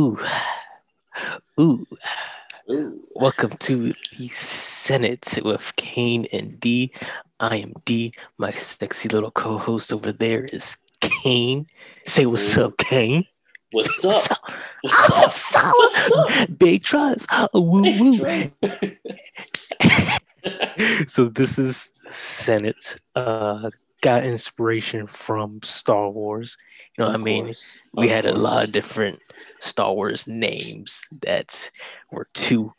Ooh. Ooh. Ooh. Welcome to the Senate with Kain and Di. I am Di. My sexy little co host over there is Kain. Say what's Ooh. up, Kain. What's up? What's What's up? What's up? Big trust. Woo woo. So this is Senate. Uh, got inspiration from Star Wars. You know what I mean? course, we of had a lot of different Star Wars names that were too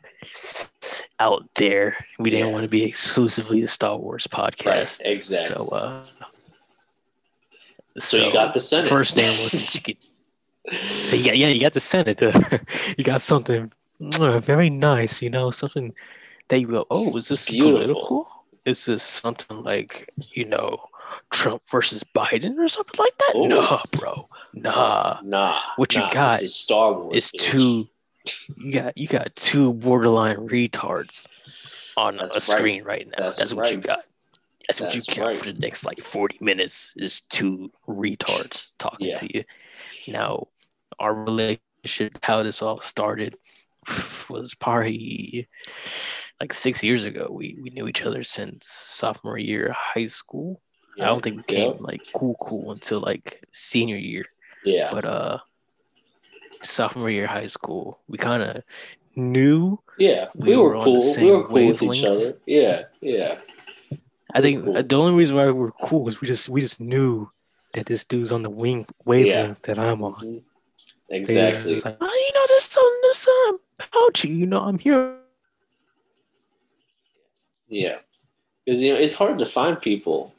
out there. We didn't Yeah. want to be exclusively a Star Wars podcast. exactly. So, uh, So, you got the Senate. first name was you could, so yeah, yeah, you got the Senate. uh, you got something uh, very nice, you know, something that you go, oh, is this beautiful. political? Is this something like you know Trump versus Biden or something like that? Oh, nah, bro, nah. nah. What you got is Star Wars. It's two. You got you got two borderline retards on That's a right. screen right now. That's, That's what you got. That's what you got right. for the next like forty minutes. Is two retards talking Yeah. to you. Now, our relationship, how this all started, was probably like six years ago. We we knew each other since sophomore year of high school. I don't think we Yeah. became like cool cool until like senior year Yeah. but uh sophomore year of high school we kind of knew Yeah. we We, were were cool. We were cool with each other. Yeah. Yeah. i think Cool. the only reason why we were cool is we just we just knew that this dude's on the wing wavelength that i'm on. Exactly. like, oh, you know this something this something about you you know i'm here Yeah, because you know it's hard to find people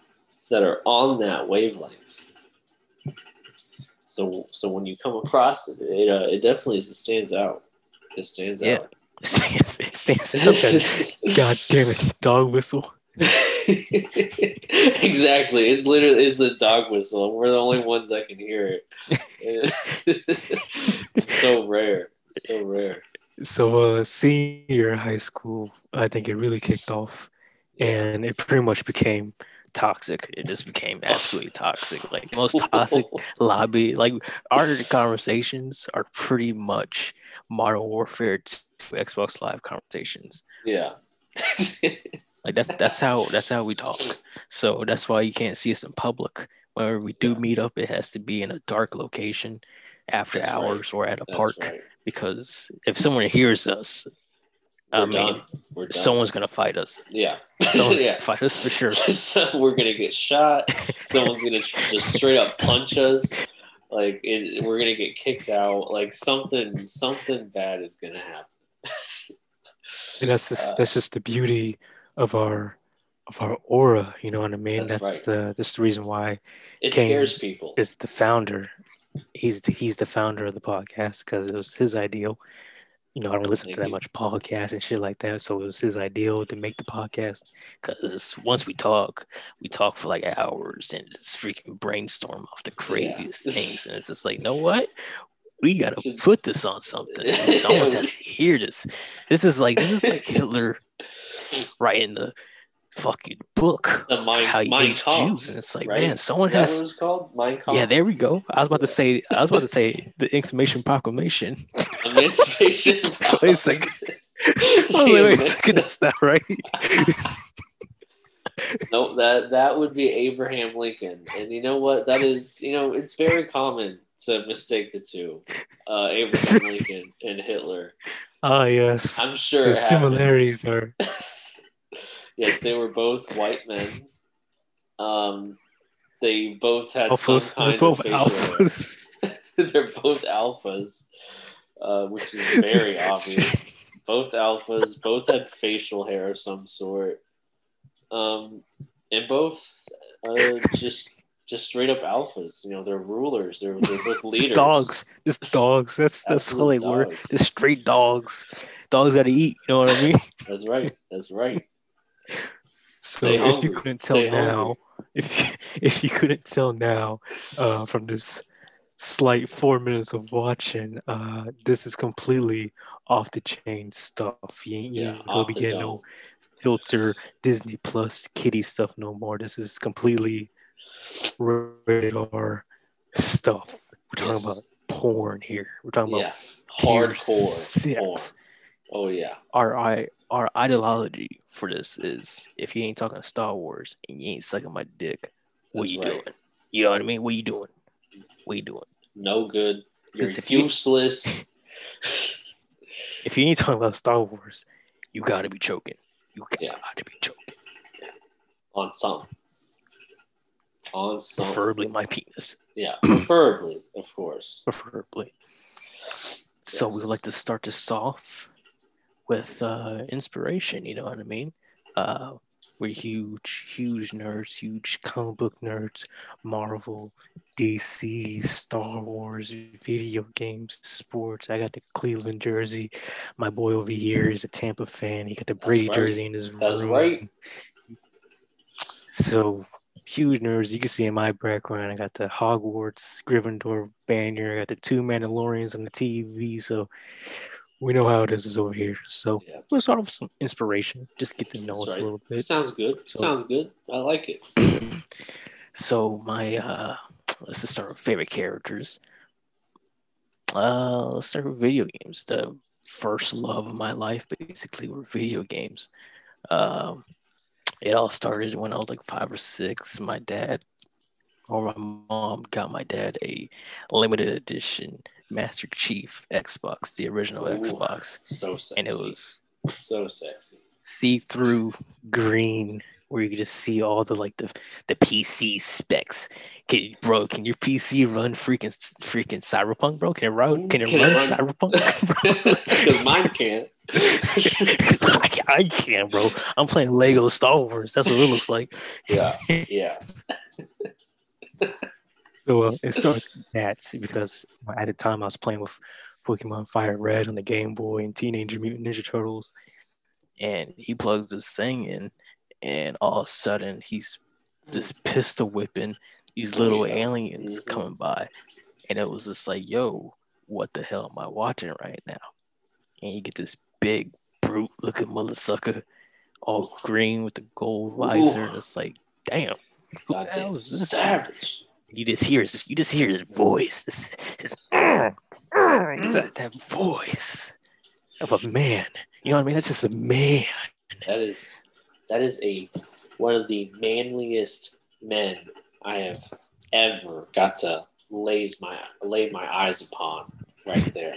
that are on that wavelength. So, so when you come across it, it, uh, it definitely stands out. It stands Yeah. out. it stands, it stands out god damn it dog whistle exactly. It's literally it's a dog whistle. We're the only ones that can hear it. it's so rare. It's so rare. so uh senior high school i think it really kicked off and it pretty much became toxic it just became absolutely toxic like the most toxic lobby like our conversations are pretty much modern warfare 2 xbox live conversations yeah. like that's that's how that's how we talk so that's why you can't see us in public whenever we do Yeah. meet up it has to be in a dark location after That's right. hours or at a That's park right. because if someone hears us i mean done. We're done. someone's gonna fight us Yeah. someone yeah. fight us for sure so we're gonna get shot. Someone's gonna just straight up punch us. Like it, we're gonna get kicked out. Like something, something bad is gonna happen. And that's just Uh, that's just the beauty of our of our aura. You know what I mean? That's That's, the that's the reason why it Kain scares people. is the founder. He's the, he's the founder of the podcast because it was his ideal. You know, I don't listen to that much podcast and shit like that, so it was his ideal to make the podcast. Because once we talk, we talk for like hours and just freaking brainstorm off the craziest things, and it's just like, you know what? We gotta put this on something. Someone has to hear this. This is like this is like Hitler writing the fucking book The Mein- how he Mein hates Kampf, Jews, and it's like, right? man, someone Is that has what it's called? Mein Kampf? yeah, there we go. I was about to say, I was about to say the exclamation proclamation. Emancipation. Wait a second. Proclamation. Oh, wait, wait a second, that's not right. no, that that would be Abraham Lincoln, and you know what? That is, you know, it's very common to mistake the two, uh, Abraham Lincoln and Hitler. Ah, yes. I'm sure The it happens. similarities are. Yes, they were both white men. Um, they both had some kind They're both of facial hair. alphas. They're both alphas, uh, which is very obvious. Both alphas, both had facial hair of some sort, um, and both uh, just just straight up alphas. You know, they're rulers. They're they're both leaders. Just dogs. Just dogs. That's that's how they were. Just straight dogs. Dogs gotta eat. You know what I mean? That's right. That's right. So if you couldn't tell Stay now, hungry. if you, if you couldn't tell now, uh, from this slight four minutes of watching, uh, this is completely off the chain stuff. You ain't, Yeah, gonna be getting no filter Disney Plus kitty stuff no more. This is completely rated R stuff. We're talking Yes. about porn here. We're talking Yeah, about hardcore porn. Oh yeah, our I our ideology for this is if you ain't talking Star Wars and you ain't sucking my dick, what That's you right. doing? You know what I mean? What you doing? What you doing? no good. You're if you- useless. If you ain't talking about Star Wars, you gotta be choking. You gotta Yeah. be choking. on some. On some. Preferably my penis. yeah, preferably, of course. Preferably. So we would like to start this off with uh inspiration, you know what I mean? Uh we're huge, huge nerds, huge comic book nerds, Marvel, DC, Star Wars, video games, sports. I got the Cleveland jersey. My boy over here is a Tampa fan. He got the Brady right. jersey in his That's room. right. So huge nerds. You can see in my background, I got the Hogwarts Gryffindor banner. I got the two Mandalorians on the TV. So we know how it is over here. So Yeah. let's start off with some inspiration. Just get to know That's us right. a little bit. Sounds good. So- Sounds good. I like it. so my uh let's just start with favorite characters. Uh let's start with video games. The first love of my life basically were video games. Um it all started when I was like five or six. My dad or my mom got my dad a limited edition Master Chief Xbox, the original Ooh. Xbox. So sexy. And it was so sexy. see-through green where you could just see all the like the the PC specs. Can bro, can your PC run freaking freaking Cyberpunk, bro? Can it run? Can it Can it run, run- Cyberpunk? Because mine can't. I, can't- I can't, bro. I'm playing Lego Star Wars. That's what it looks like. Yeah. Yeah. So uh, it started that because at the time I was playing with Pokemon Fire Red on the Game Boy and Teenage Mutant Ninja Turtles, and he plugs this thing in, and all of a sudden he's just pistol whipping these little aliens Mhm. coming by, and it was just like, yo, what the hell am I watching right now? And you get this big brute looking mother sucker, all green with the gold visor. Ooh. And it's like, damn, who the hell is this? savage. You just hear his, you just hear his voice. This, this, "Arr, arr," that, that voice of a man. You know what I mean? That's just a man. That is that is a one of the manliest men I have ever got to lays my lay my eyes upon right there.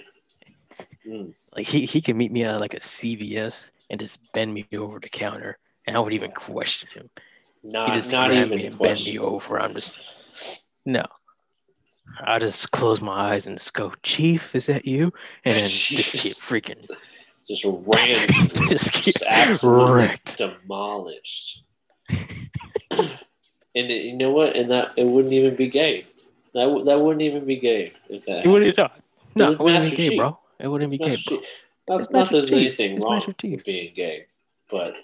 Mm. Like he, he can meet me at like a CVS and just bend me over the counter, and I would even question him. He Not just not grab even me and bend me over. I'm just no. I just close my eyes and just go, Chief, is that you? And just keep freaking Just ran just just absolutely wrecked. demolished. and you know what? And that it wouldn't even be gay. That w- that wouldn't even be gay if that. It wouldn't no, no, it wouldn't be gay, Chief. bro. It wouldn't be It's gay, Master bro. Chief. Not, It's not there's Chief. anything It's wrong with being gay, but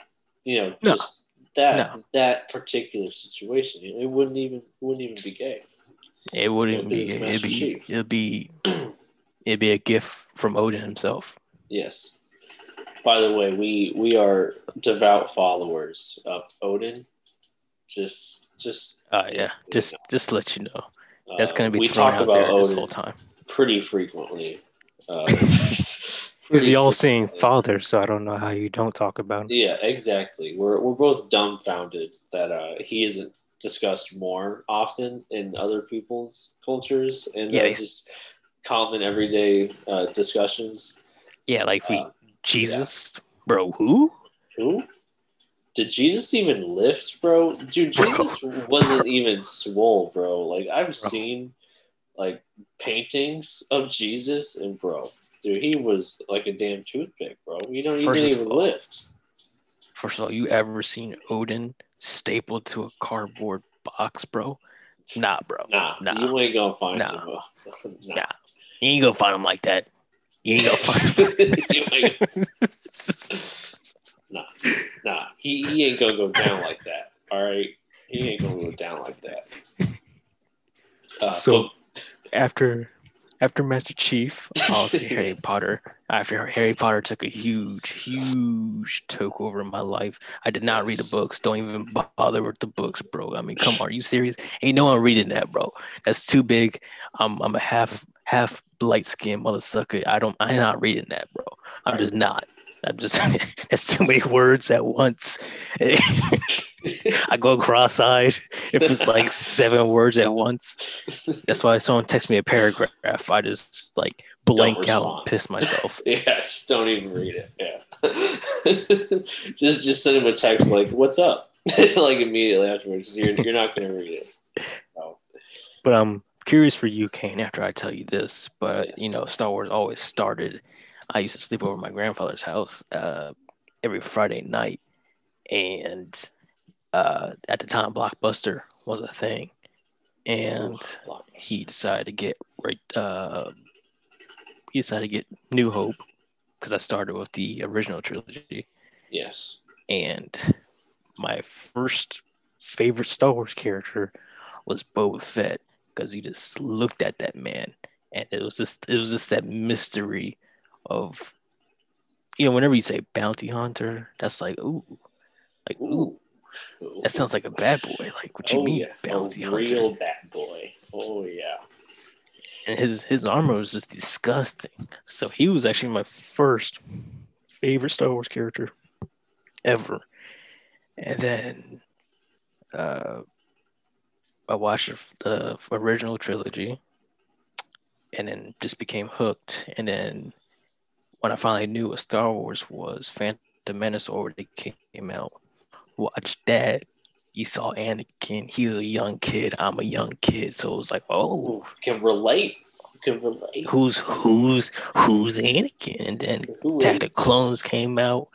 you know, No. just that No. that particular situation, it wouldn't even wouldn't even be gay. It wouldn't be. It'd be. Chief. It'd be. It'd be a gift from Odin himself. Yes. By the way, we we are devout followers of Odin. Just just Uh, yeah. Just, just let you know, uh, that's gonna be we thrown talk out about there this Odin whole time. pretty frequently. Uh, He's pretty the all-seeing father, so I don't know how you don't talk about him. Yeah, exactly. We're we're both dumbfounded that uh, he isn't discussed more often in other people's cultures and Yeah, uh, just common everyday uh, discussions. Yeah, like we Uh, Jesus, bro. Who? Who? Did Jesus even lift, bro? Dude, Bro. Jesus wasn't even swole, bro. Like I've seen like paintings of Jesus and bro, dude, he was like a damn toothpick, bro. You don't First even of even all, lift. First of all, you ever seen Odin stapled to a cardboard box, bro? Nah, bro. Nah, Nah. you ain't gonna find Nah. him. nah. Nah. You ain't gonna find him like that. You ain't gonna find You ain't- him. nah, nah. He, he ain't gonna go down like that. All right, he ain't gonna go down like that. Uh, So- but- after after Master Chief, obviously Harry Potter. After Harry Potter took a huge, huge toke over my life. I did not read the books. Don't even bother with the books, bro. I mean, come on, are you serious? Ain't no one reading that, bro. That's too big. I'm I'm a half half light skinned mother sucker. I don't. I'm not reading that, bro. I'm just not. I'm just. that's too many words at once. I go cross-eyed if it's like seven words at once. That's why someone texts me a paragraph. I just like blank out and piss myself. yes, don't even read it. Yeah, just just send him a text like, "What's up?" like immediately afterwards. You're you're not gonna read it. No. But I'm curious for you, Kain. After I tell you this, but yes. you know, Star Wars always started. I used to sleep over my grandfather's house uh, every Friday night, and uh, at the time, Blockbuster was a thing, and he decided to get right. Uh, he decided to get New Hope because I started with the original trilogy. Yes, and my first favorite Star Wars character was Boba Fett because he just looked at that man, and it was just it was just that mystery of you know whenever you say bounty hunter, that's like ooh, like ooh, that sounds like a bad boy. Like what you oh, mean, yeah. bounty a hunter? Real bad boy. Oh yeah. And his his armor was just disgusting. So he was actually my first favorite Star Wars character ever. And then uh, I watched the original trilogy, and then just became hooked. And then when I finally knew what Star Wars was, Phantom Menace already came out Watch that. You saw Anakin. He was a young kid. I'm a young kid. So it was like, oh, can relate. Can relate. Who's who's who's Anakin? And then Attack of Clones came out,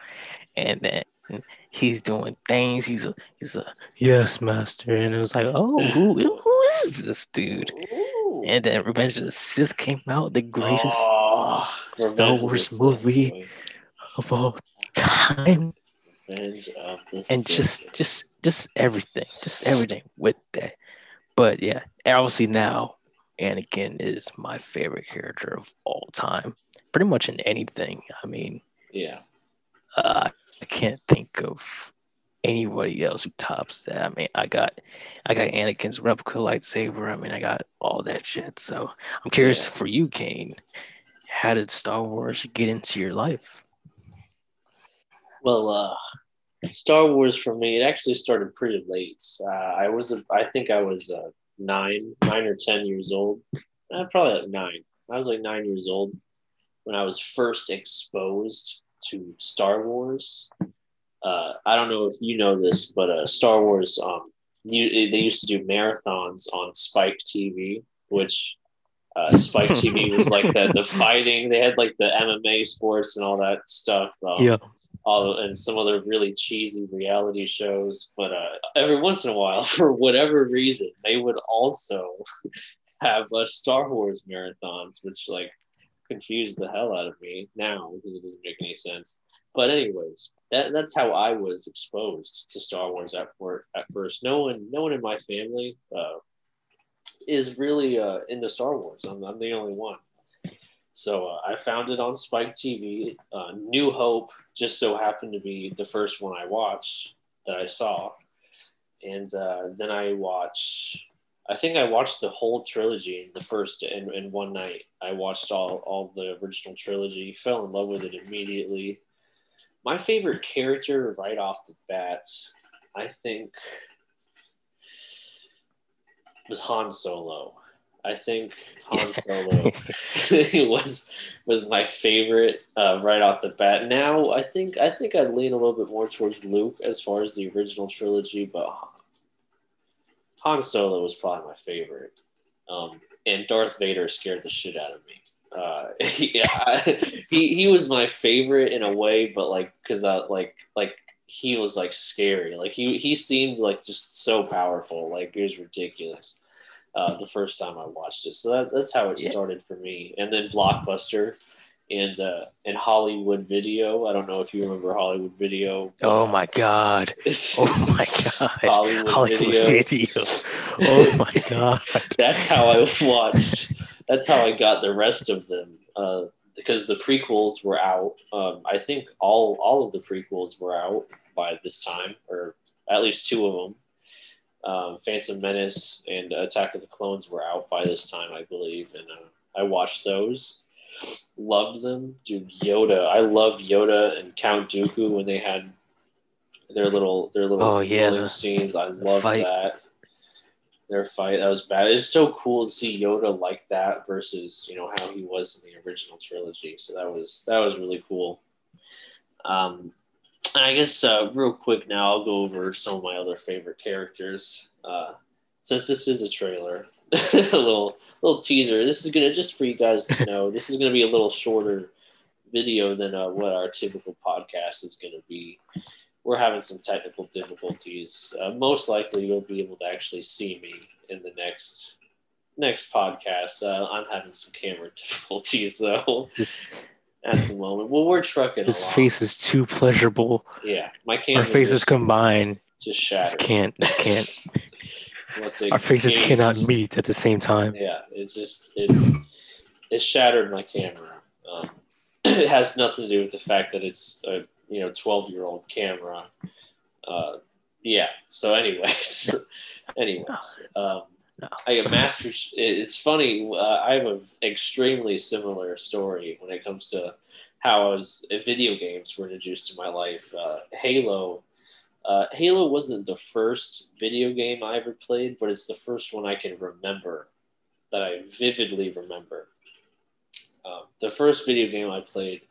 and then he's doing things. He's a he's a yes master, and it was like, oh, who who is this dude? Ooh. And then Revenge of the Sith came out, the greatest oh, Star Wars movie of all time and just just just everything, just everything with that. But yeah, obviously now Anakin is my favorite character of all time. Pretty much in anything. I mean, yeah, uh, I can't think of anybody else who tops that. I mean, I got I got Anakin's replica lightsaber. I mean, I got all that shit. So I'm curious yeah. for you, Kain. How did Star Wars get into your life? Well, uh, Star Wars for me, it actually started pretty late. Uh, I was, I think I was uh, nine, nine or ten years old. Uh, probably like nine. I was like nine years old when I was first exposed to Star Wars. Uh, I don't know if you know this, but uh, Star Wars, um, you, they used to do marathons on Spike TV, which uh, Spike TV was like the, the fighting. They had like the MMA sports and all that stuff. Um, yeah. All and some other really cheesy reality shows. But uh, every once in a while, for whatever reason, they would also have a Star Wars marathons, which like confused the hell out of me now because it doesn't make any sense. But anyways, that, that's how I was exposed to Star Wars at, for, at first. No one, no one in my family uh, is really uh, into Star Wars. I'm, I'm the only one. So uh, I found it on Spike TV. Uh, New Hope just so happened to be the first one I watched that I saw, and uh, then I watched. I think I watched the whole trilogy in the first in, in one night. I watched all all the original trilogy. Fell in love with it immediately. My favorite character right off the bat, I think was Han Solo. I think Han Solo was was my favorite uh, right off the bat. Now I think I think I'd lean a little bit more towards Luke as far as the original trilogy, but Han Solo was probably my favorite. Um, and Darth Vader scared the shit out of me. Uh, yeah, he he was my favorite in a way, but like because I like like he was like scary. Like he he seemed like just so powerful. Like it was ridiculous. Uh, the first time I watched it, so that, that's how it yeah. started for me. And then Blockbuster and uh, and Hollywood Video. I don't know if you remember Hollywood Video. Oh my god! Oh my god! Hollywood, Hollywood Video. Video. Oh my god! that's how I watched. That's how I got the rest of them. Uh, because the prequels were out. Um, I think all all of the prequels were out by this time, or at least two of them. Um, Phantom Menace and Attack of the Clones were out by this time, I believe, and uh, I watched those. Loved them, dude. Yoda, I loved Yoda and Count Dooku when they had their little their little Oh, yeah, the- scenes. I loved fight. that. Their fight that was bad. It's so cool to see Yoda like that versus you know how he was in the original trilogy. So that was that was really cool. Um, and I guess uh, real quick now I'll go over some of my other favorite characters. Uh, since this is a trailer, a little little teaser. This is gonna just for you guys to know. this is gonna be a little shorter video than uh, what our typical podcast is gonna be. We're having some technical difficulties. Uh, most likely, you'll be able to actually see me in the next next podcast. Uh, I'm having some camera difficulties though His, at the moment. Well, we're trucking his along. face is too pleasurable. Yeah, my camera Our faces just, combined just just shattered. can't. Just can't. Unless it Our faces cannot meet at the same time. Yeah, it's just it it shattered my camera. Um, it has nothing to do with the fact that it's a you know twelve year old camera. Uh, yeah. So, anyways, anyways, um, No. I get master. It's funny. Uh, I have an extremely similar story when it comes to how I was uh, video games were introduced to my life. Uh, Halo. Uh, Halo wasn't the first video game I ever played, but it's the first one I can remember that I vividly remember. Um, the first video game I played,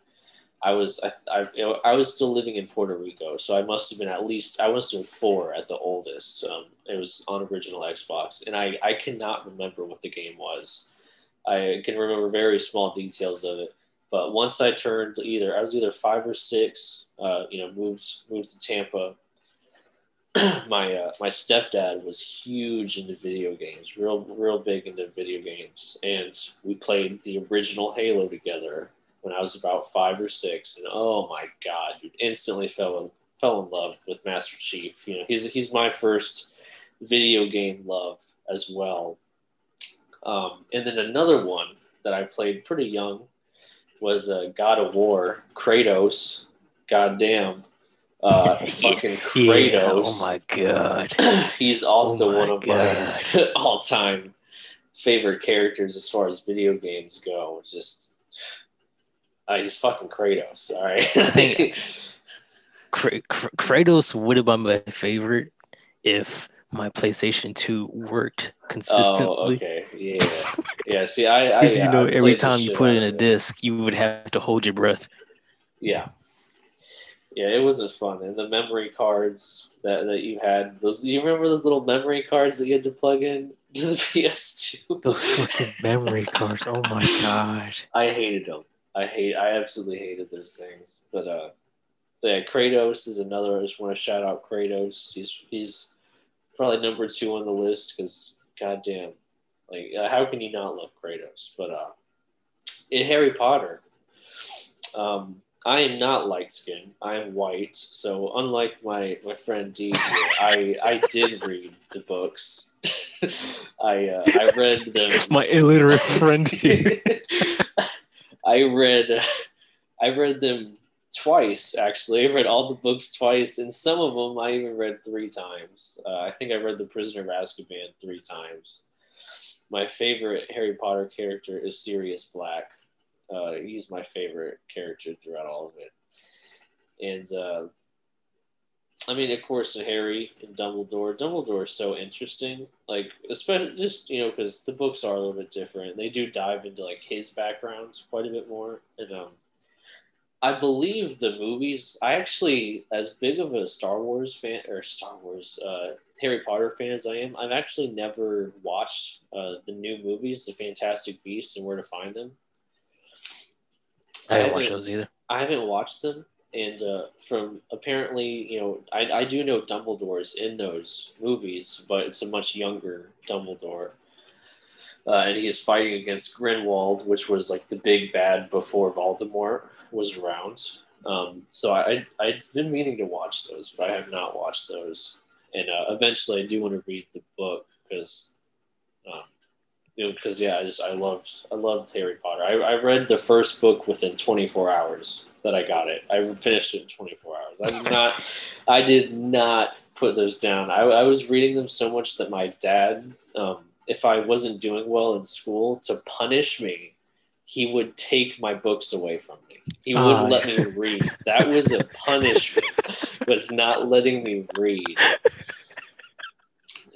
I was I, I, you know, I was still living in Puerto Rico, so I must have been at least I was been four at the oldest. Um, it was on original Xbox, and I I cannot remember what the game was. I can remember very small details of it, but once I turned either I was either five or six, uh, you know, moved moved to Tampa. my uh, my stepdad was huge into video games, real real big into video games, and we played the original Halo together when I was about five or six, and oh my god, dude, instantly fell in, fell in love with Master Chief. You know, he's he's my first video game love as well. Um, and then another one that I played pretty young was uh, God of War, Kratos. Goddamn, uh, fucking Kratos. Yeah, oh my god. He's also Oh one of my all-time favorite characters as far as video games go. Just uh, he's fucking Kratos. All right. think- Kra- Kra- Kratos would have been my favorite if my PlayStation 2 worked consistently. oh, okay. Yeah. Yeah. See, I, I yeah, you know, I every time you put it in a disc, you would have to hold your breath. Yeah. Yeah, it wasn't fun. And the memory cards that, that you had, those you remember those little memory cards that you had to plug in to the PS2? Those fucking memory cards. Oh my god. I hated them. I hate. I absolutely hated those things. But uh, yeah, Kratos is another. I just want to shout out Kratos. He's he's probably number two on the list because goddamn, like how can you not love Kratos? But uh, in Harry Potter, um, I am not light skinned. I am white. So unlike my my friend Di, here, I I did read the books. I uh, I read them. My illiterate friend here. I read I read them twice actually. I read all the books twice, and some of them I even read three times. Uh, I think I read The Prisoner of Azkaban three times. My favorite Harry Potter character is Sirius Black. Uh, he's my favorite character throughout all of it, and uh, I mean, of course, Harry and Dumbledore. Dumbledore is so interesting, like especially just you know because the books are a little bit different. They do dive into like his background quite a bit more, and um, I believe the movies. I actually, as big of a Star Wars fan or Star Wars uh, Harry Potter fan as I am, I've actually never watched uh, the new movies, The Fantastic Beasts and Where to Find Them. I watch haven't- watched those either. I haven't watched them, and uh, from apparently, you know, I, I do know Dumbledore's in those movies, but it's a much younger Dumbledore. Uh, and he is fighting against Grindelwald, which was like the big bad before Voldemort was around. Um, so I, I, I've been meaning to watch those, but I have not watched those. And uh, eventually I do want to read the book because, um, you know, because yeah, I just I loved I loved Harry Potter. I, I read the first book within 24 hours that I got it. I finished it in 24 hours. I did not I did not put those down. I, I was reading them so much that my dad, um, if I wasn't doing well in school, to punish me, he would take my books away from me. He wouldn't uh, let me read. That was a punishment, was not letting me read.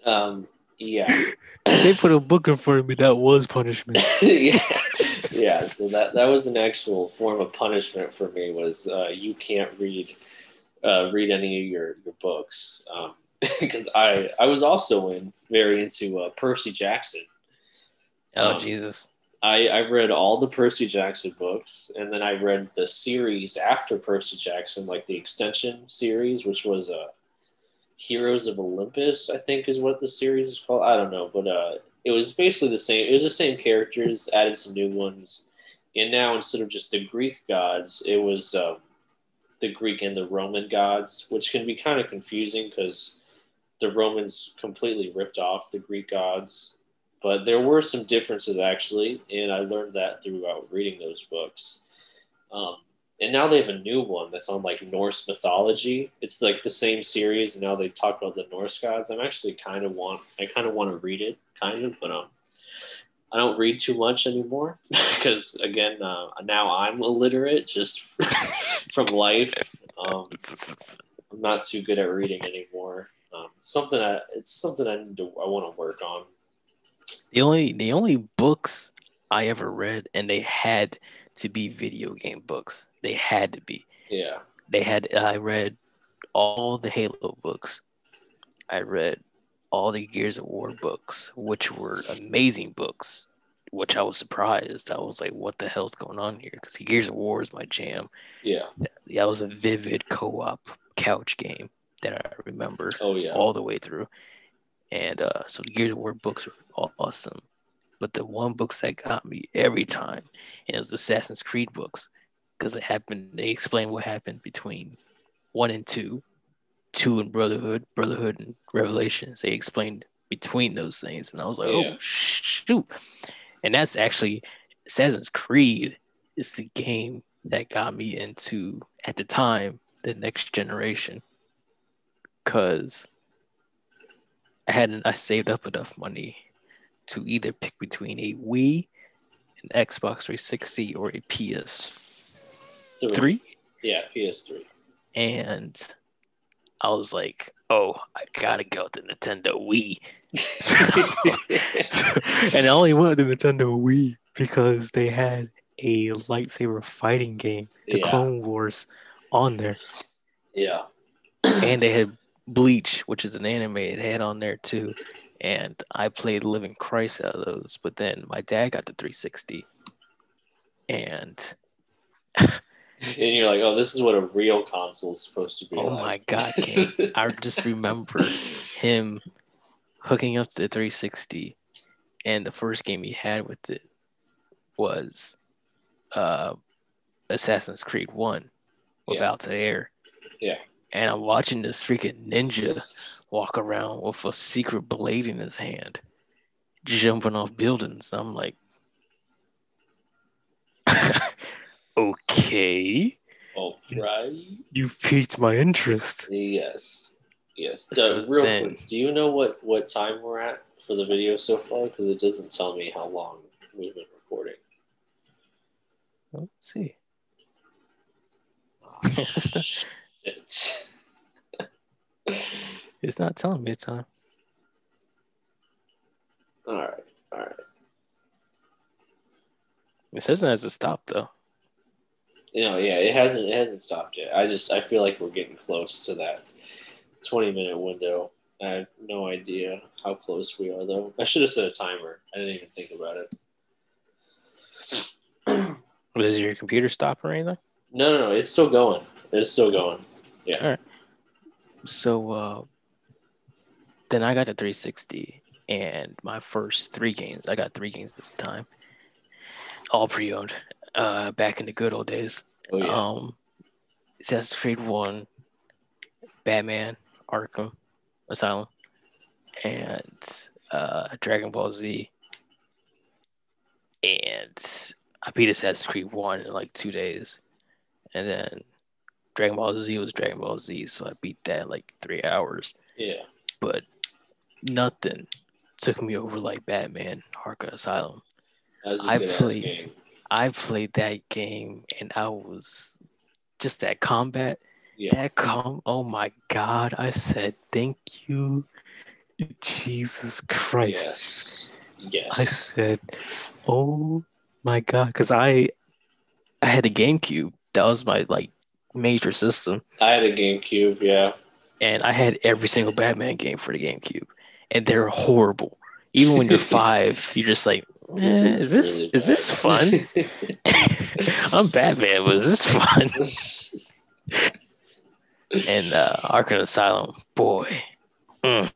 Um, yeah. They put a book in front of me. That was punishment. yeah, yeah. So that that was an actual form of punishment for me. Was uh, you can't read uh, read any of your your books because um, I I was also in very into uh, Percy Jackson. Oh um, Jesus! I, I read all the Percy Jackson books, and then I read the series after Percy Jackson, like the extension series, which was uh, Heroes of Olympus, I think is what the series is called. I don't know, but uh, it was basically the same. It was the same characters, added some new ones, and now instead of just the Greek gods, it was uh, the Greek and the Roman gods, which can be kind of confusing because the Romans completely ripped off the Greek gods but there were some differences actually, and I learned that throughout reading those books. Um, and now they have a new one that's on like Norse mythology. It's like the same series, and now they talk about the Norse gods. I'm actually kind of want I kind of want to read it, kind of, but um, I don't read too much anymore because again, uh, now I'm illiterate just from life. Um, I'm not too good at reading anymore. Um, something I, it's something I need to I want to work on. The only the only books I ever read, and they had to be video game books. They had to be. Yeah. They had. I read all the Halo books. I read all the Gears of War books, which were amazing books. Which I was surprised. I was like, "What the hell's going on here?" Because Gears of War is my jam. Yeah. That was a vivid co-op couch game that I remember. Oh yeah. All the way through. And uh, so the Gears of War books are awesome. But the one books that got me every time, and it was the Assassin's Creed books, because it happened. They explain what happened between one and two, two and Brotherhood, Brotherhood and Revelations. They explained between those things, and I was like, oh, yeah. oh shoot! And that's actually Assassin's Creed is the game that got me into at the time the next generation, because I hadn't I saved up enough money to either pick between a Wii, an Xbox 360, or a PS3. Three. Yeah, PS3. And I was like, oh, I gotta go to Nintendo Wii. so, and I only went to Nintendo Wii because they had a lightsaber fighting game, the yeah. Clone Wars, on there. Yeah. and they had Bleach, which is an anime it had on there too. And I played Living Christ out of those. But then my dad got the 360. And and you're like, oh, this is what a real console is supposed to be. Oh like. my god, I just remember him hooking up the 360, and the first game he had with it was uh, Assassin's Creed One with yeah. Altair. Yeah and I'm watching this freaking ninja walk around with a secret blade in his hand, jumping off buildings. I'm like, okay. All right. You piqued my interest. Yes. Yes. So real then, quick, do you know what, what time we're at for the video so far? Because it doesn't tell me how long we've been recording. Let's see. Ah, it's it's not telling me the time. All right, all right. It says it hasn't stop, though. You know, yeah, it hasn't. It hasn't stopped yet. I just I feel like we're getting close to that twenty minute window. I have no idea how close we are though. I should have set a timer. I didn't even think about it. Does your computer stop or anything? No, no, no. It's still going. It's still going. Yeah. All right. So uh, then I got the 360, and my first three games, I got three games at the time, all pre-owned. Uh, back in the good old days. Oh yeah. Um, Assassin's Creed One, Batman, Arkham Asylum, and uh, Dragon Ball Z. And I beat Assassin's Creed One in like two days, and then Dragon Ball Z was Dragon Ball Z, so I beat that in like three hours. Yeah. But nothing took me over like Batman Arkham Asylum. I played I played that game and I was just that combat. Yeah. That com oh my god. I said thank you. Jesus Christ. Yes. yes. I said, "Oh my god," because I I had a GameCube. That was my like major system, I had a GameCube. Yeah. and I had every single Batman game for the GameCube, and they're horrible. Even when you're five, you're just like, eh, "Is this really is this fun?" I'm Batman, but is this fun? And uh, Arkham Asylum, boy, Mm.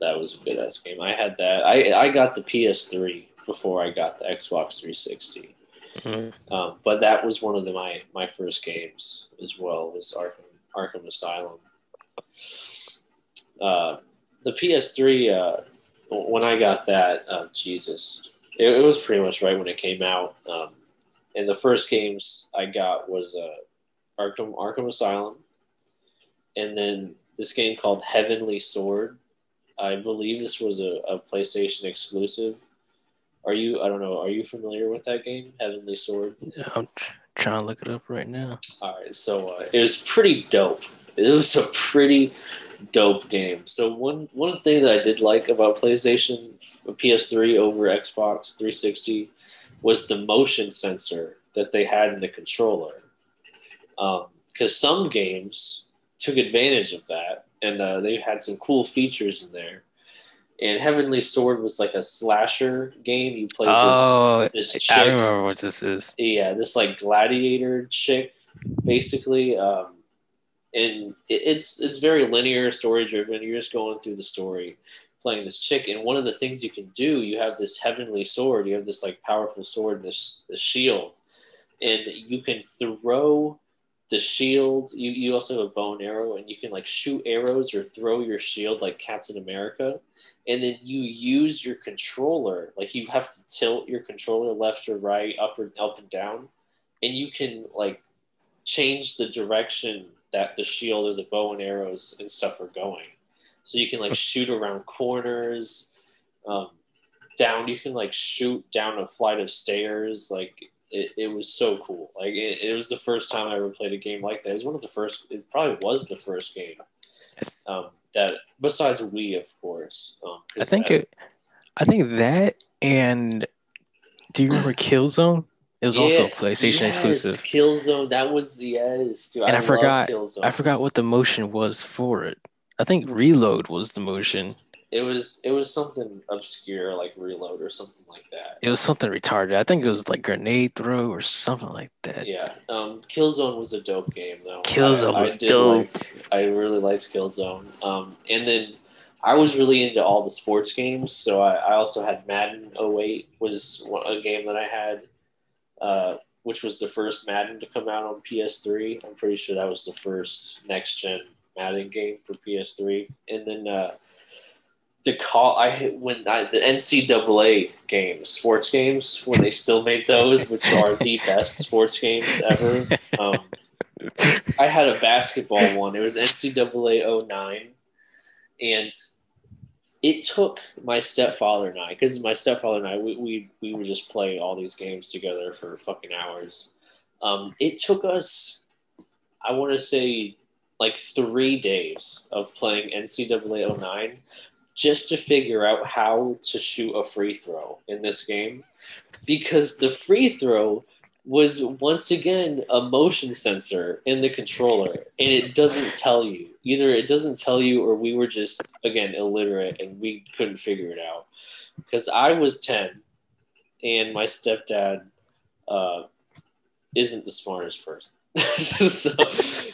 that was a good ass game. I had that. I I got the PS3 before I got the Xbox 360. Mm. Um, but that was one of the, my my first games as well. Was Arkham Arkham Asylum. Uh, the PS3 uh, when I got that, uh, Jesus, it, it was pretty much right when it came out. Um, and the first games I got was uh, Arkham Arkham Asylum, and then this game called Heavenly Sword. I believe this was a, a PlayStation exclusive. Are you? I don't know. Are you familiar with that game, Heavenly Sword? I'm trying to look it up right now. All right, so uh, it was pretty dope. It was a pretty dope game. So one one thing that I did like about PlayStation PS3 over Xbox 360 was the motion sensor that they had in the controller. Um because some games took advantage of that, and uh, they had some cool features in there. And Heavenly Sword was like a slasher game. You played Oh, this, this I remember what this is. yeah, this like gladiator chick, basically. Um, and it's it's very linear, story driven. You're just going through the story, playing this chick. And one of the things you can do, you have this heavenly sword. You have this like powerful sword, this this shield, and you can throw the shield. You you also have a bow and arrow, and you can like shoot arrows or throw your shield like Captain America. And then you use your controller, like you have to tilt your controller left or right, up or up and down, and you can like change the direction that the shield or the bow and arrows and stuff are going. So you can like shoot around corners, um, down. You can like shoot down a flight of stairs. Like it, it was so cool. Like it, it was the first time I ever played a game like that. It was one of the first. It probably was the first game um, that besides Wii, of course. Um, I think that- it. I think that and do you remember Killzone? It was also Yeah, a PlayStation yes, exclusive. Killzone. That was yes, dude. And I love forgot-. I forgot what the motion was for it. I think Reload was the motion. It was it was something obscure like Reload or something like that. It was something retarded. I think it was like grenade throw or something like that. Yeah. Um, Killzone was a dope game though. Killzone I, I was did dope. Like, I really liked Killzone. Um, and then I was really into all the sports games, so I, I also had Madden 08 was a game that I had, uh, which was the first Madden to come out on PS3. I'm pretty sure that was the first next gen Madden game for PS3. And then uh, the call I hit when I, the NCAA games, sports games, when they still made those, which are the best sports games ever. Um, I had a basketball one. It was NCAA 09. And it took my stepfather and I, because my stepfather and I, we, we, we would just play all these games together for fucking hours. Um, it took us, I want to say, like three days of playing NCAA 09 just to figure out how to shoot a free throw in this game because the free throw was once again a motion sensor in the controller and it doesn't tell you. Either it doesn't tell you or we were just again illiterate and we couldn't figure it out. Because i was 10 and my stepdad uh, isn't the smartest person. So,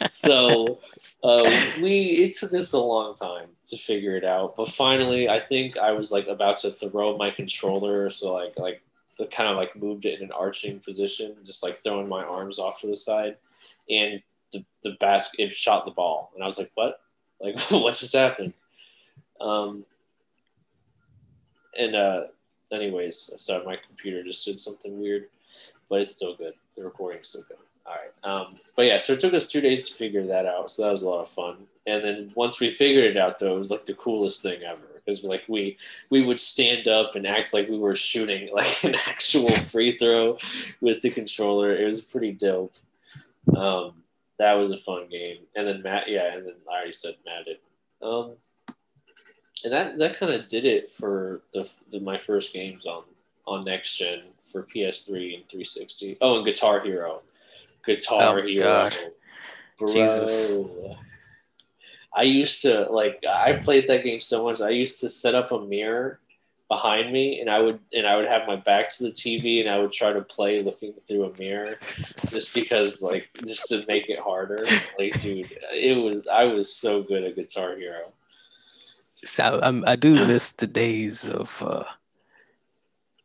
so uh, we it took us a long time to figure it out but finally i think i was like about to throw my controller so like like kind of like moved it in an arching position just like throwing my arms off to the side and the, the basket it shot the ball and i was like what like what's just happened um and uh anyways so my computer just did something weird but it's still good the recording's still good all right. Um, but yeah, so it took us two days to figure that out. So that was a lot of fun. And then once we figured it out, though, it was like the coolest thing ever because like we we would stand up and act like we were shooting like an actual free throw with the controller. It was pretty dope. Um, that was a fun game. And then Matt, yeah, and then I already said Madden. Um, and that that kind of did it for the, the my first games on on next gen for PS3 and 360. Oh, and Guitar Hero, Guitar Oh, Hero, God. bro. Jesus. I used to like I played that game so much. I used to set up a mirror behind me, and I would and I would have my back to the TV, and I would try to play looking through a mirror, just because like just to make it harder. Like, dude, it was I was so good at Guitar Hero. So I'm, I do miss the days of uh,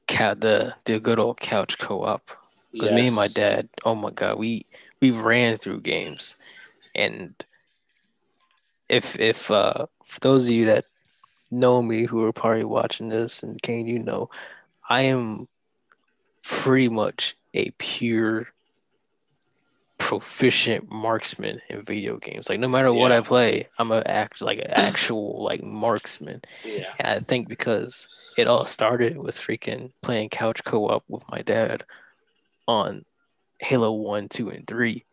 the the good old couch co-op. Because me and my dad, oh my god, we we ran through games, and if if uh for those of you that know me who are probably watching this, and Kain, you know, I am pretty much a pure proficient marksman in video games. Like no matter what I play, I'm a act like an actual like marksman. Yeah. And I think because it all started with freaking playing couch co-op with my dad on Halo 1, 2, and 3.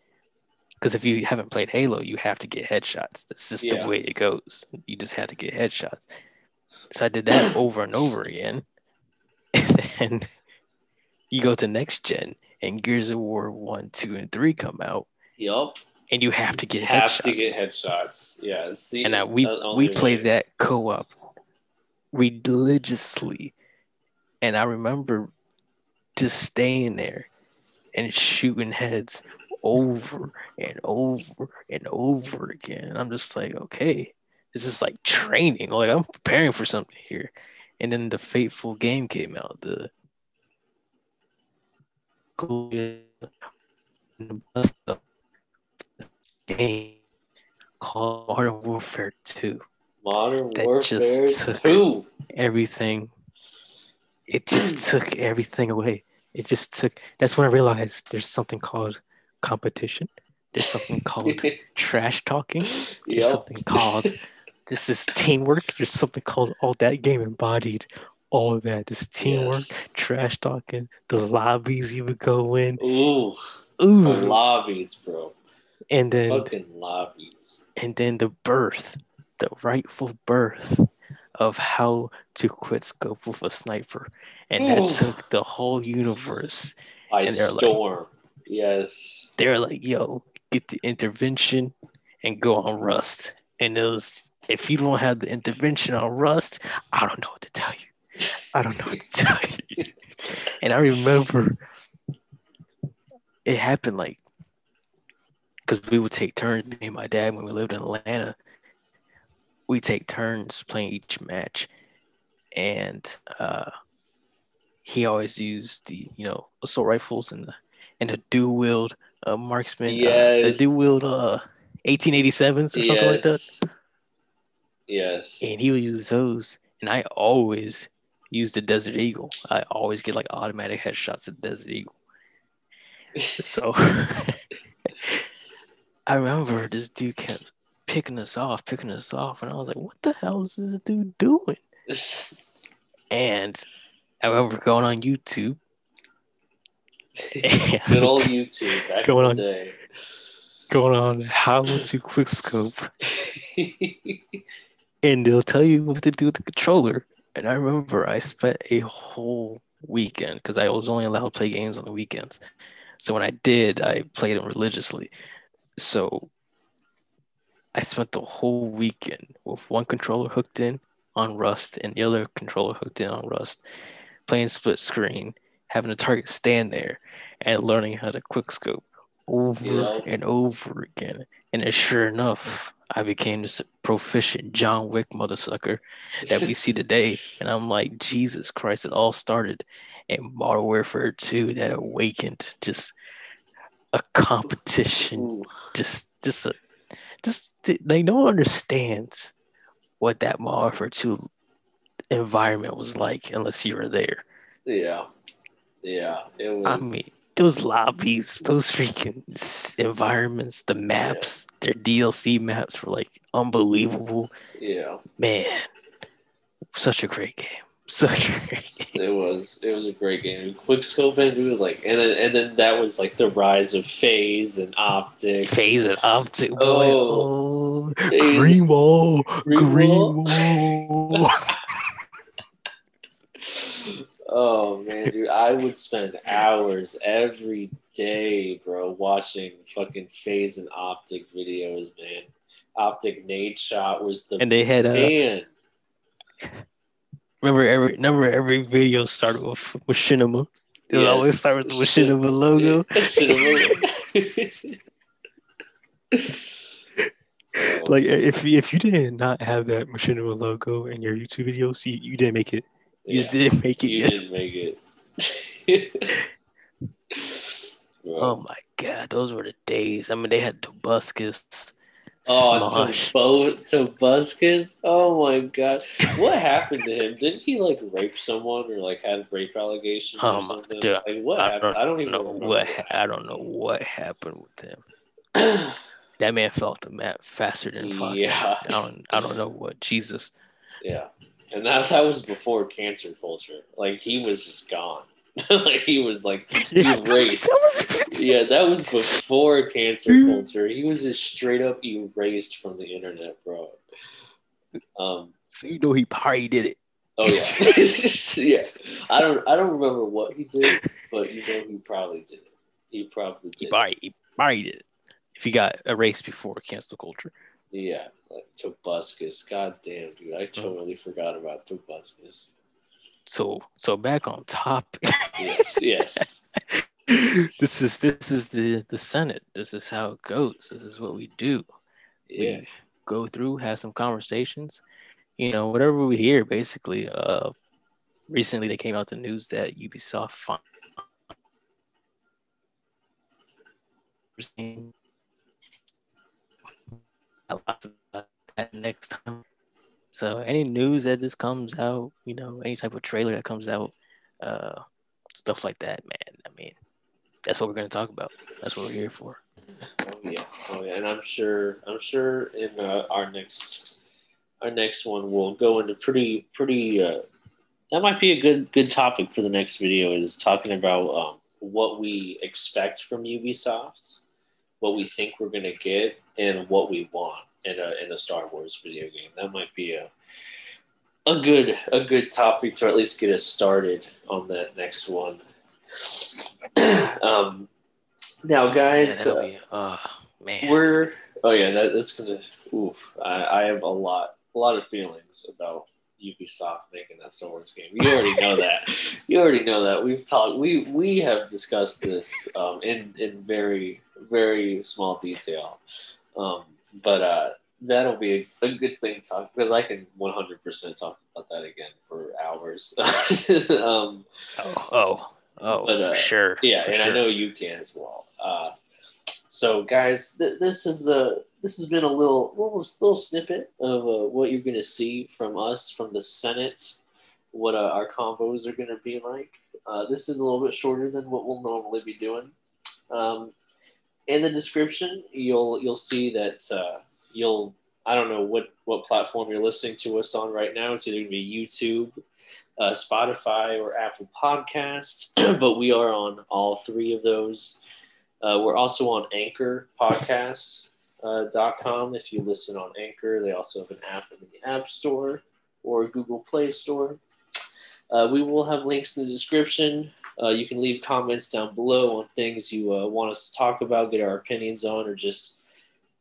Because if you haven't played Halo, you have to get headshots. That's just Yeah. the way it goes. You just have to get headshots. So I did that over and over again. And then you go to next gen and Gears of War 1, 2, and 3 come out, Yup. and you have to get You have headshots. to get headshots. Yeah. The, and uh, we we played way. that co-op religiously and i remember just staying there and shooting heads over and over and over again. I'm just like okay this is like training. Like i'm preparing for something here. And then the fateful game came out the game called Modern Warfare 2 Modern that Warfare just took- 2. everything. It just took everything away. It just took that's when i realized there's something called competition there's something called trash talking there's Yup. something called this is teamwork there's something called all that game embodied all that this teamwork Yes. trash talking the lobbies you would go in Ooh. ooh The lobbies, bro. and then Fucking lobbies. and then the birth, the rightful birth of how to quit scope with a sniper. And that took the whole universe. By they're like- yes. They're like, yo, get the intervention and go on Rust. And it was, if you don't have the intervention on Rust, I don't know what to tell you. I don't know what to tell you. And I remember it happened like, because we would take turns, me and my dad, when we lived in Atlanta, we take turns playing each match. And uh, he always used the, you know, assault rifles and the, and a dual wield uh, marksman. Uh, Yes. the dual wield uh, 1887s or something like that yes. Yes. and he would use those. And I always use the Desert Eagle. I always get like automatic headshots at Desert Eagle. So I remember this dude kept picking us off, picking us off, and I was like, "What the hell is this dude doing?" And I remember going on YouTube. Good old YouTube back Going in on. day. going on how to quickscope, and they'll tell you what to do with the controller. And I remember I spent a whole weekend because I was only allowed to play games on the weekends. So when I did, I played them religiously. So I spent the whole weekend with one controller hooked in on Rust and the other controller hooked in on Rust, playing split screen, having a target stand there, and learning how to quick scope over Yeah. and over again. And then sure enough, I became this proficient John Wick mother sucker that we see today. And I'm like, Jesus Christ, it all started in Modern Warfare 2 that awakened just a competition. Ooh, Just, just, a, just, they don't understand what that Modern Warfare 2 environment was like unless you were there. yeah. Yeah. It was. I mean, those lobbies, those freaking environments, the maps, their DLC maps were like unbelievable. yeah. Man, Such a great game. Such a great game. It was it was a great game. Quickscope and dude, like and then and then that was like the rise of FaZe and optic. FaZe and optic. Boy. Oh. Oh, green wall. Green Green wall. Oh man, dude, I would spend hours every day, bro, watching fucking FaZe and optic videos, man. Optic Nadeshot was the and they had uh, man. remember every remember every video started with Machinima. They would always Yes. start with the Machinima logo. Like if if you did not have that Machinima logo in your YouTube videos, you, you didn't make it. You just didn't make it you yet. didn't make it. Oh my god, those were the days. I mean, they had Tobuscus, Oh, Smosh. to Bo to Oh my god, what happened to him? Didn't he like rape someone or like have rape allegations or oh my- something? dude, like what I happened? don't, I don't even know what ha- I don't know what happened with him. That man fell off the mat faster than fucking. Yeah. I don't I don't know what Jesus. yeah, and that that was before cancer culture. Like he was just gone. like he was like erased. Yeah, that was before cancer Mm. culture. He was just straight up erased from the internet, bro. Um. So you know he probably did it. Oh yeah, yeah. I don't. I don't remember what he did, but you know he probably did it. He probably He did. probably he probably did it. If he got erased before cancel culture. Yeah, like Tobuscus. God damn, dude. I totally forgot about Tobuscus. So so back on topic. Yes, yes. this is this is the the Senate. This is how it goes. This is what we do. Yeah, We go through, have some conversations. You know, whatever we hear, basically. Uh, recently they came out the news that Ubisoft fin- a lot about that next time. So any news that just comes out, you know, any type of trailer that comes out, uh, stuff like that, man. I mean, that's what we're gonna talk about. That's what we're here for. oh yeah, oh yeah. And I'm sure, I'm sure in uh, our next, our next one we'll go into pretty, pretty. Uh, that might be a good, good topic for the next video. Is talking about um, what we expect from Ubisoft, what we think we're gonna get, and what we want in a in a Star Wars video game. That might be a a good a good topic to at least get us started on that next one. um, now, guys, uh, be, oh man. we're oh yeah, that, that's gonna oof. I, I have a lot a lot of feelings about Ubisoft making that Star Wars game. You already know that. You already know that. We've talked. We we have discussed this um, in in very very small detail. Um, but uh, that'll be a, good thing to talk because I can 100% talk about that again for hours. um, Oh, oh, oh, But, uh, sure. yeah, and I know you can as well. Uh, so, guys, th- this is a this has been a little little, little snippet of uh, what you're going to see from us from the Senate. What uh, our combos are going to be like. Uh, this is a little bit shorter than what we'll normally be doing. Um, in the description, you'll you'll see that uh, you'll I don't know what what platform you're listening to us on right now. It's either going to be YouTube, uh, Spotify, or Apple Podcasts, but we are on all three of those. Uh, we're also on Anchor Podcasts. Uh, dot com. If you listen on Anchor, they also have an app in the App Store or Google Play Store. Uh, we will have links in the description. Uh, you can leave comments down below on things you uh, want us to talk about, get our opinions on, or just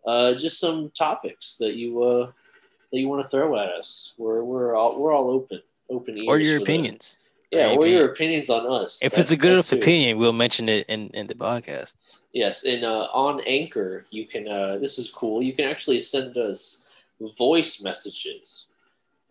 uh, just some topics that you uh, that you want to throw at us. We're we're all we're all open, open ears. or your that. opinions. Yeah, Or or your opinions. opinions on us. If That- it's a good enough opinion, we'll mention it in, in the podcast. Yes, and uh, on Anchor, you can. Uh, this is cool. You can actually send us voice messages,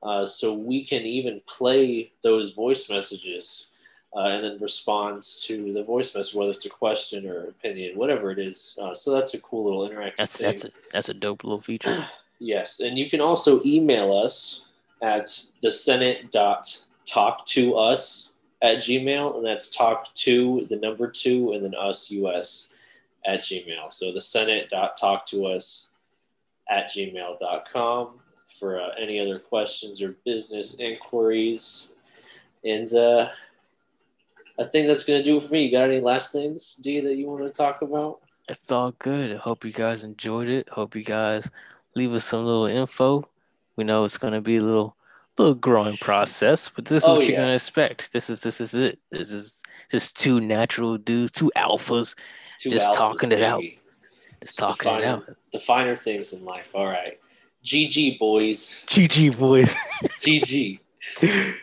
uh, so we can even play those voice messages, uh, and then responds to the voice message, whether it's a question or opinion, whatever it is. Uh, so that's a cool little interactive That's thing. that's a that's a dope little feature. Yes, and you can also email us at the Senate dot talk to us at Gmail, and that's talk to the number two and then us us at Gmail. So the Senate dot talk to us at gmail.com. for uh, any other questions or business inquiries. And uh, I think that's gonna do it for me. You got any last things, Di, that you want to talk about? It's all good. I hope you guys enjoyed it. Hope you guys leave us some little info. We know it's gonna be a little little growing process, but this is Oh, what you're gonna expect. This is this is it. This is just two natural dudes, two alphas, Two Just alphas, talking it out. baby. just Just the talking it out. the finer things in life. All right. GG, boys. GG boys. GG.